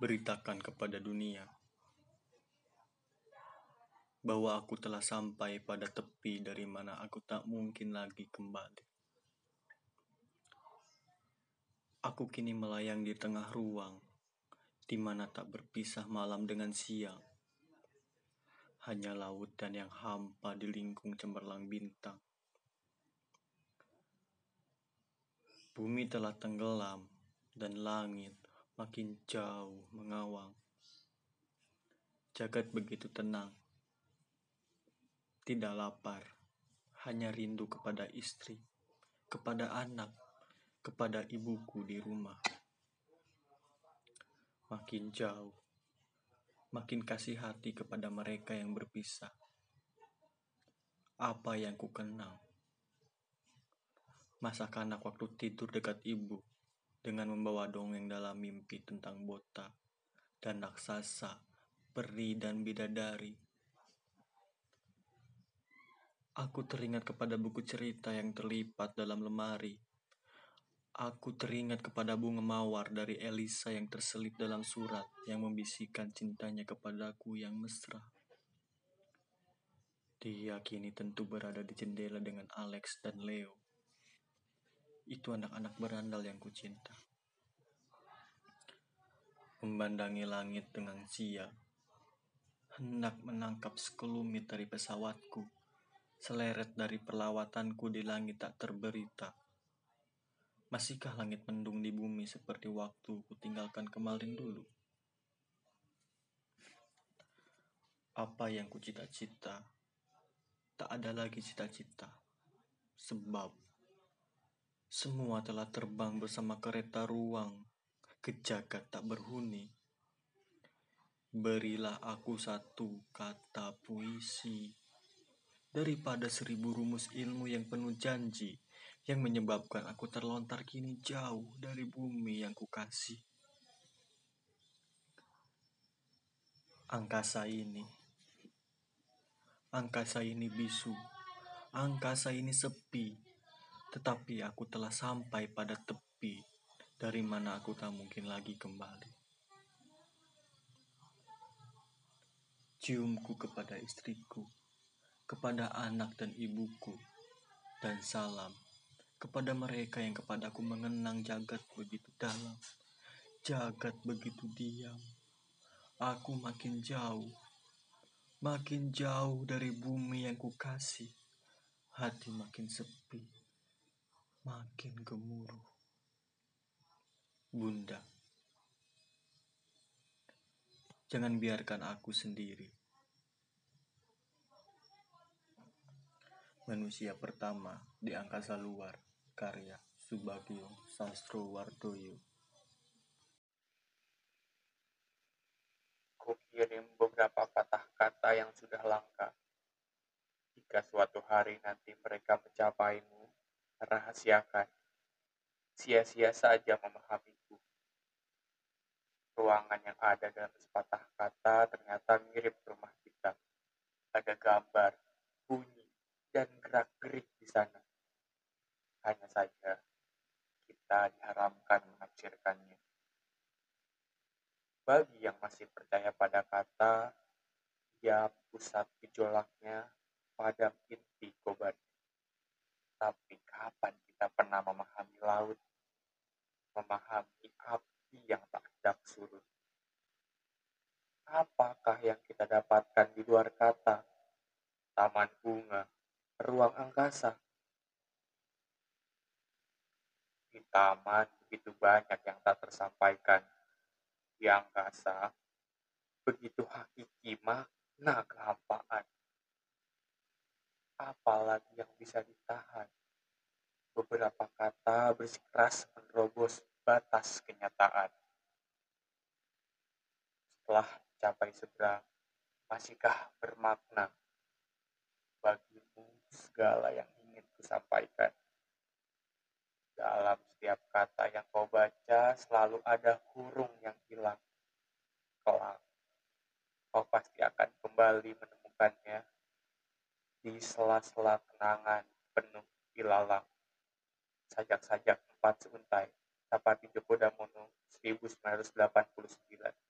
beritakan kepada dunia bahwa aku telah sampai pada tepi dari mana aku tak mungkin lagi kembali. Aku kini melayang di tengah ruang, di mana tak berpisah malam dengan siang. Hanya laut dan yang hampa di lingkung cemerlang bintang. Bumi telah tenggelam dan langit makin jauh mengawang. Jagat begitu tenang tidak lapar, hanya rindu kepada istri, kepada anak, kepada ibuku di rumah. Makin jauh, makin kasih hati kepada mereka yang berpisah. Apa yang ku kenal? Masa kanak waktu tidur dekat ibu dengan membawa dongeng dalam mimpi tentang bota dan raksasa, peri dan bidadari Aku teringat kepada buku cerita yang terlipat dalam lemari. Aku teringat kepada bunga mawar dari Elisa yang terselip dalam surat yang membisikkan cintanya kepadaku yang mesra. Dia kini tentu berada di jendela dengan Alex dan Leo. Itu anak-anak berandal yang kucinta. Membandangi langit dengan sia, hendak menangkap sekelumit dari pesawatku seleret dari perlawatanku di langit tak terberita. Masihkah langit mendung di bumi seperti waktu ku tinggalkan kemarin dulu? Apa yang ku cita-cita, tak ada lagi cita-cita. Sebab semua telah terbang bersama kereta ruang ke jagat tak berhuni. Berilah aku satu kata puisi daripada seribu rumus ilmu yang penuh janji yang menyebabkan aku terlontar kini jauh dari bumi yang kukasih. Angkasa ini, angkasa ini bisu, angkasa ini sepi, tetapi aku telah sampai pada tepi dari mana aku tak mungkin lagi kembali. Ciumku kepada istriku kepada anak dan ibuku, dan salam kepada mereka yang kepadaku mengenang jagat begitu dalam, jagat begitu diam. Aku makin jauh, makin jauh dari bumi yang kukasih, hati makin sepi, makin gemuruh. Bunda, jangan biarkan aku sendiri Manusia pertama di angkasa luar, karya Subagio Sastrowardoyo. Kukirim beberapa patah kata yang sudah langka. Jika suatu hari nanti mereka mencapaimu, rahasiakan. Sia-sia saja memahamiku. Ruangan yang ada dalam sepatah kata ternyata mirip rumah kita. Ada gambar, bunyi, dan gerak-gerik di sana. Hanya saja kita diharamkan menafsirkannya. Bagi yang masih percaya pada kata, ia pusat gejolaknya pada inti kobar. Tapi kapan kita pernah memahami laut, memahami api yang tak hendak surut? Apakah yang kita dapatkan di luar kata? Taman bunga, ruang angkasa. Di taman begitu banyak yang tak tersampaikan. Di angkasa begitu hakiki makna kehampaan. Apalagi yang bisa ditahan. Beberapa kata bersikeras menerobos batas kenyataan. Setelah mencapai seberang, masihkah bermakna bagimu segala yang ingin kusampaikan. Dalam setiap kata yang kau baca selalu ada hurung yang hilang. Kelak, kau pasti akan kembali menemukannya di sela-sela kenangan penuh ilalang. Sajak-sajak empat seuntai, Tapati Djoko Damono 1989